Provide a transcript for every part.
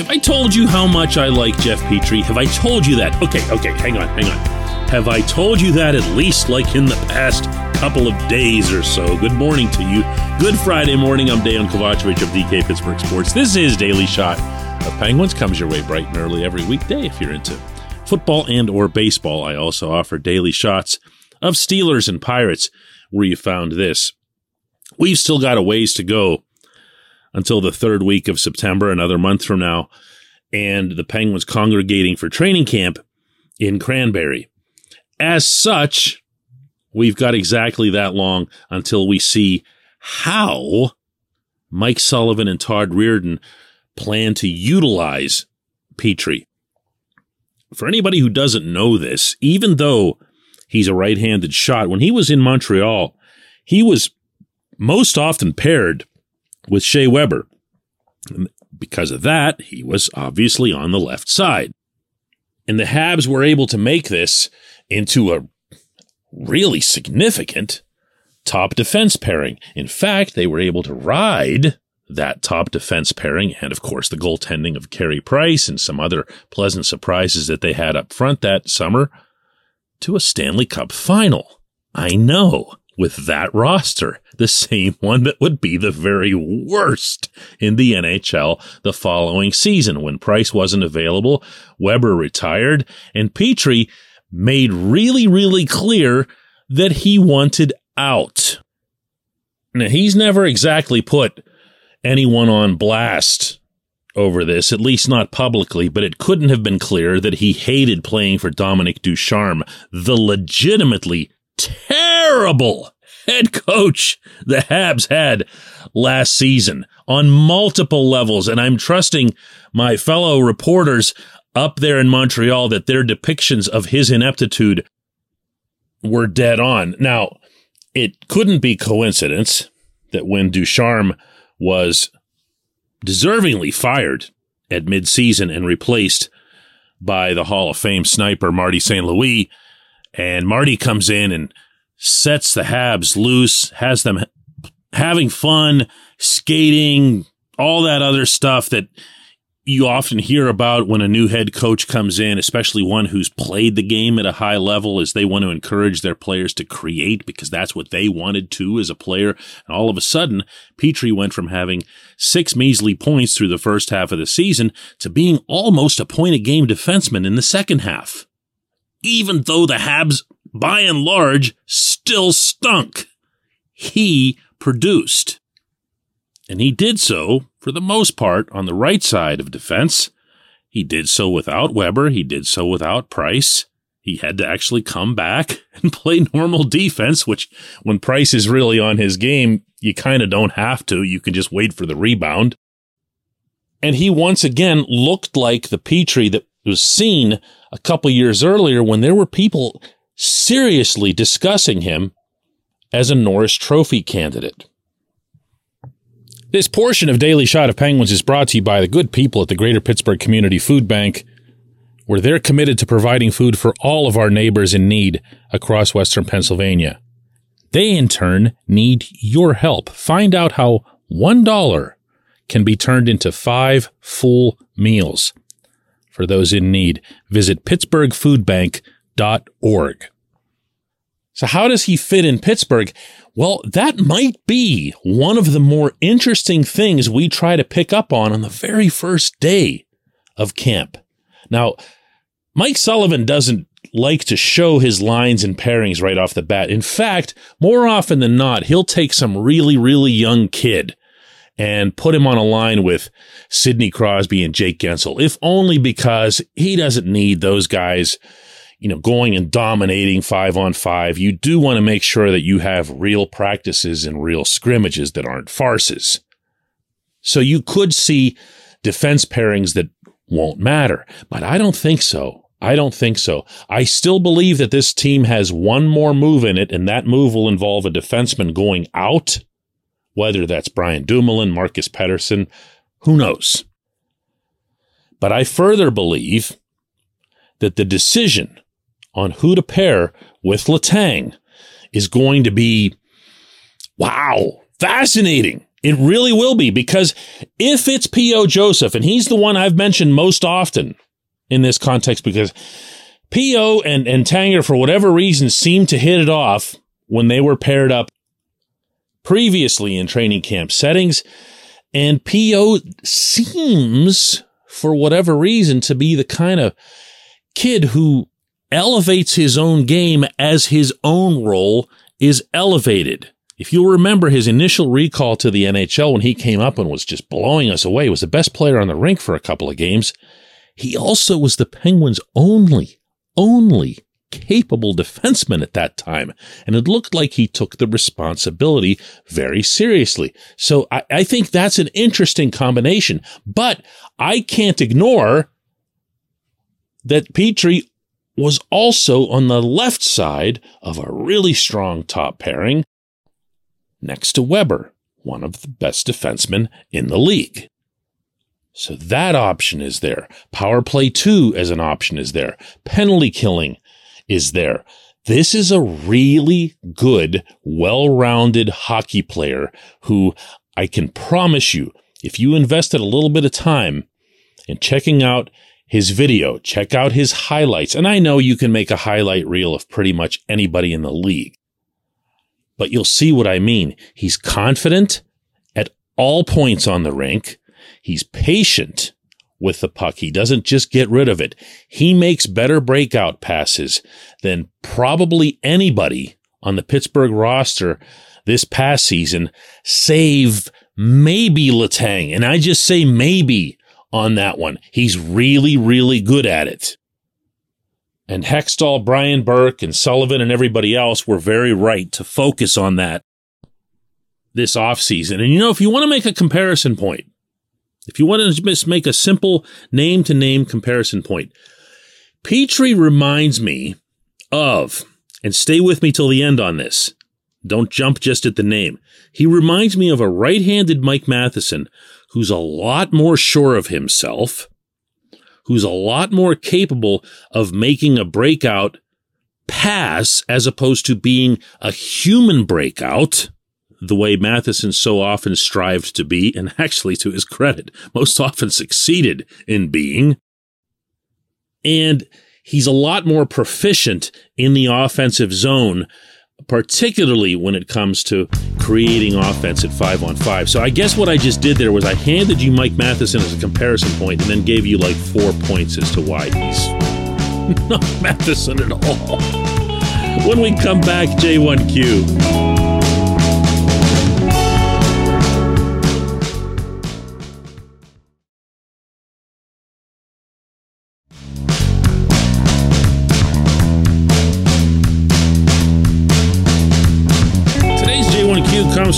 Have I told you how much I like Jeff Petry? Have I told you that? Okay, okay, hang on, hang on. Have I told you that at least like in the past couple of days or so? Good morning to you. Good Friday morning. I'm Dejan Kovacevic of DK Pittsburgh Sports. This is Daily Shot of Penguins. Comes your way bright and early every weekday if you're into football and or baseball. I also offer daily shots of Steelers and Pirates where you found this. We've still got a ways to go until the third week of September, another month from now, and the Penguins congregating for training camp in Cranberry. As such, we've got exactly that long until we see how Mike Sullivan and Todd Reirden plan to utilize Petry. For anybody who doesn't know this, even though he's a right handed shot, when he was in Montreal, he was most often paired with Shea Weber. Because of that, he was obviously on the left side. And the Habs were able to make this into a really significant top defense pairing. In fact, they were able to ride that top defense pairing and of course the goaltending of Carey Price and some other pleasant surprises that they had up front that summer to a Stanley Cup final. I know with that roster, the same one that would be the very worst in the NHL the following season when Price wasn't available, Weber retired, and Petry made really, really clear that he wanted out. Now, he's never exactly put anyone on blast over this, at least not publicly, but it couldn't have been clearer that he hated playing for Dominic Ducharme, the legitimately terrible head coach the Habs had last season on multiple levels. And I'm trusting my fellow reporters up there in Montreal that their depictions of his ineptitude were dead on. Now, it couldn't be coincidence that when Ducharme was deservingly fired at midseason and replaced by the Hall of Fame sniper Marty St. Louis, and Marty comes in and sets the Habs loose, has them having fun, skating, all that other stuff that you often hear about when a new head coach comes in, especially one who's played the game at a high level, is they want to encourage their players to create because that's what they wanted to as a player. And all of a sudden, Petry went from having six measly points through the first half of the season to being almost a point a game defenseman in the second half. Even though the Habs, by and large, still stunk, he produced. And he did so for the most part, on the right side of defense. He did so without Weber. He did so without Price. He had to actually come back and play normal defense, which when Price is really on his game, you kind of don't have to. You can just wait for the rebound. And he once again looked like the Petry that was seen a couple years earlier when there were people seriously discussing him as a Norris Trophy candidate. This portion of Daily Shot of Penguins is brought to you by the good people at the Greater Pittsburgh Community Food Bank, where they're committed to providing food for all of our neighbors in need across Western Pennsylvania. They, in turn, need your help. Find out how $1 can be turned into five full meals. For those in need, visit pittsburghfoodbank.org. So, how does he fit in Pittsburgh? Well, that might be one of the more interesting things we try to pick up on on the very first day of camp. Now, Mike Sullivan doesn't like to show his lines and pairings right off the bat. In fact, more often than not, he'll take some really, really young kid and put him on a line with Sidney Crosby and Jake Guentzel, if only because he doesn't need those guys you know, going and dominating five on five, you do want to make sure that you have real practices and real scrimmages that aren't farces. So you could see defense pairings that won't matter, but I don't think so. I don't think so. I still believe that this team has one more move in it, and that move will involve a defenseman going out, whether that's Brian Dumoulin, Marcus Pettersson, who knows. But I further believe that the decision on who to pair with Letang is going to be, wow, fascinating It really will be because if it's P.O. Joseph, and he's the one I've mentioned most often in this context because P.O. and, and Tanger, for whatever reason, seemed to hit it off when they were paired up previously in training camp settings. And P.O. seems, for whatever reason, to be the kind of kid who elevates his own game as his own role is elevated. If you'll remember his initial recall to the NHL when he came up and was just blowing us away, was the best player on the rink for a couple of games. He also was the Penguins' only, only capable defenseman at that time. And it looked like he took the responsibility very seriously. So I, I think that's an interesting combination, but I can't ignore that Petry was also on the left side of a really strong top pairing next to Weber, one of the best defensemen in the league. So that option is there. Power play two as an option is there. Penalty killing is there. This is a really good, well-rounded hockey player who I can promise you, if you invested a little bit of time in checking out his video, check out his highlights. And I know you can make a highlight reel of pretty much anybody in the league but you'll see what I mean. He's confident at all points on the rink. He's patient with the puck. He doesn't just get rid of it. He makes better breakout passes than probably anybody on the Pittsburgh roster this past season, save maybe Letang. And I just say maybe on that one. He's really, really good at it. And Hextall, Brian Burke, and Sullivan and everybody else were very right to focus on that this offseason. And you know, if you want to make a comparison point, if you want to just make a simple name to name comparison point, Petry reminds me of, and stay with me till the end on this. Don't jump just at the name. He reminds me of a right handed Mike Matheson who's a lot more sure of himself who's a lot more capable of making a breakout pass as opposed to being a human breakout the way Matheson so often strived to be, and actually, to his credit, most often succeeded in being. And he's a lot more proficient in the offensive zone particularly when it comes to creating offense at five on five. So I guess what I just did there was I handed you Mike Matheson as a comparison point and then gave you like four points as to why he's not Matheson at all. When we come back, J1Q.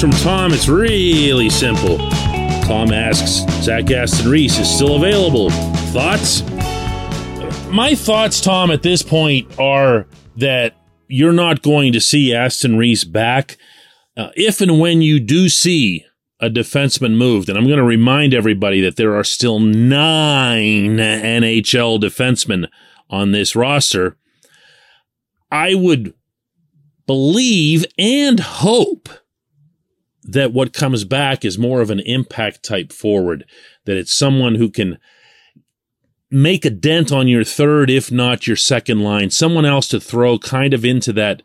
From Tom. It's really simple. Tom asks, Zach Aston Reese is still available. Thoughts? My thoughts, Tom, at this point are that you're not going to see Aston Reese back. Uh, if and when you do see a defenseman moved, and I'm going to remind everybody that there are still nine NHL defensemen on this roster, I would believe and hope that what comes back is more of an impact type forward, that it's someone who can make a dent on your third, if not your second line, someone else to throw kind of into that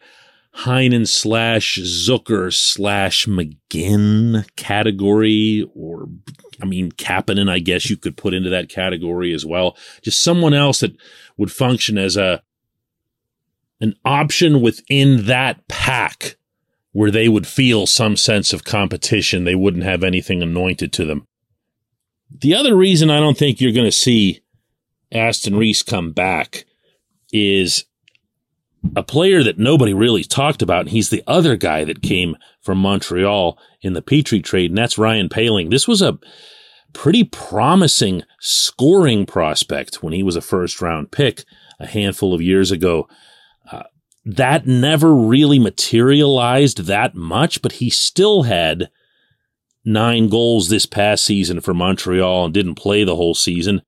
Heinen slash Zucker slash McGinn category, or I mean, Kapanen, I guess you could put into that category as well. Just someone else that would function as a, an option within that pack where they would feel some sense of competition. They wouldn't have anything anointed to them. The other reason I don't think you're going to see Aston Reese come back is a player that nobody really talked about. And he's the other guy that came from Montreal in the Petry trade, and that's Ryan Poehling. This was a pretty promising scoring prospect when he was a first round pick a handful of years ago uh, that never really materialized that much, but he still had nine goals this past season for Montreal and didn't play the whole season.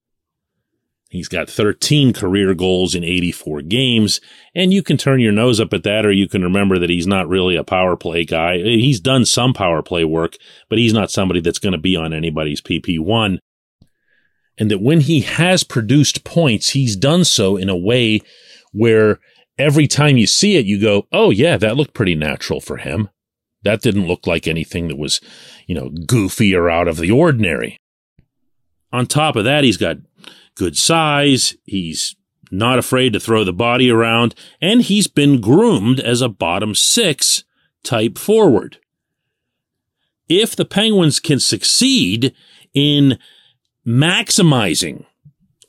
He's got 13 career goals in 84 games, and you can turn your nose up at that, or you can remember that he's not really a power play guy. He's done some power play work, but he's not somebody that's going to be on anybody's PP1. And that when he has produced points, he's done so in a way where every time you see it, you go, oh, yeah, that looked pretty natural for him. That didn't look like anything that was, you know, goofy or out of the ordinary. On top of that, he's got good size. He's not afraid to throw the body around, and he's been groomed as a bottom six type forward. If the Penguins can succeed in maximizing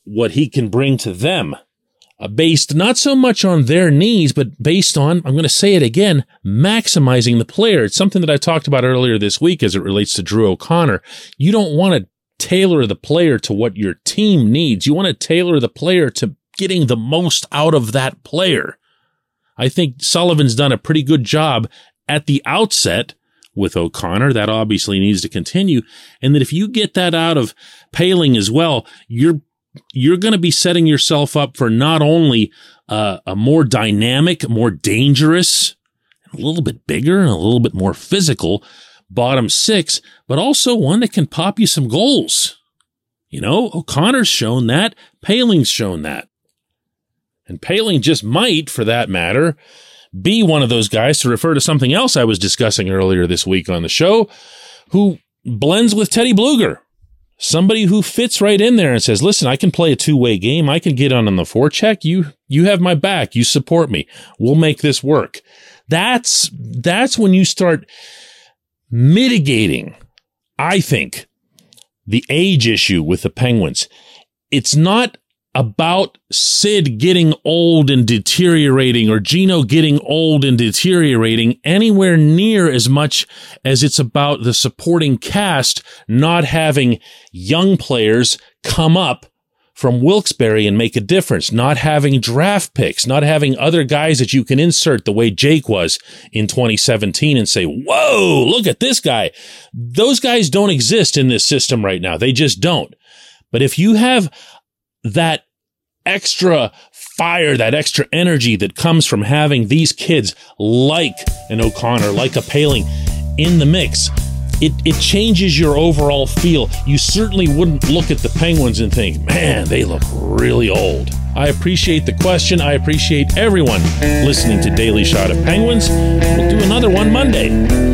what he can bring to them, Uh, based not so much on their needs, but based on, I'm going to say it again, maximizing the player. It's something that I talked about earlier this week as it relates to Drew O'Connor. You don't want to tailor the player to what your team needs. You want to tailor the player to getting the most out of that player. I think Sullivan's done a pretty good job at the outset with O'Connor. That obviously needs to continue. And that if you get that out of Poehling as well, you're you're going to be setting yourself up for not only uh, a more dynamic, more dangerous, a little bit bigger, and a little bit more physical bottom six, but also one that can pop you some goals. You know, O'Connor's shown that. Poehling's shown that. And Poehling just might, for that matter, be one of those guys to refer to something else I was discussing earlier this week on the show, who blends with Teddy Blueger. Somebody who fits right in there and says, listen, I can play a two-way game. I can get on on the forecheck. You, you have my back. You support me. We'll make this work. That's, that's when you start mitigating, I think, the age issue with the Penguins. It's not about Sid getting old and deteriorating or Gino getting old and deteriorating anywhere near as much as it's about the supporting cast not having young players come up from Wilkes-Barre and make a difference, not having draft picks, not having other guys that you can insert the way Jake was in 2017 and say, whoa, look at this guy. Those guys don't exist in this system right now. They just don't. But if you have that extra fire, that extra energy that comes from having these kids like an O'Connor, like a Poehling in the mix, it, it changes your overall feel. You certainly wouldn't look at the Penguins and think, man, they look really old. I appreciate the question. I appreciate everyone listening to Daily Shot of Penguins. We'll do another one Monday.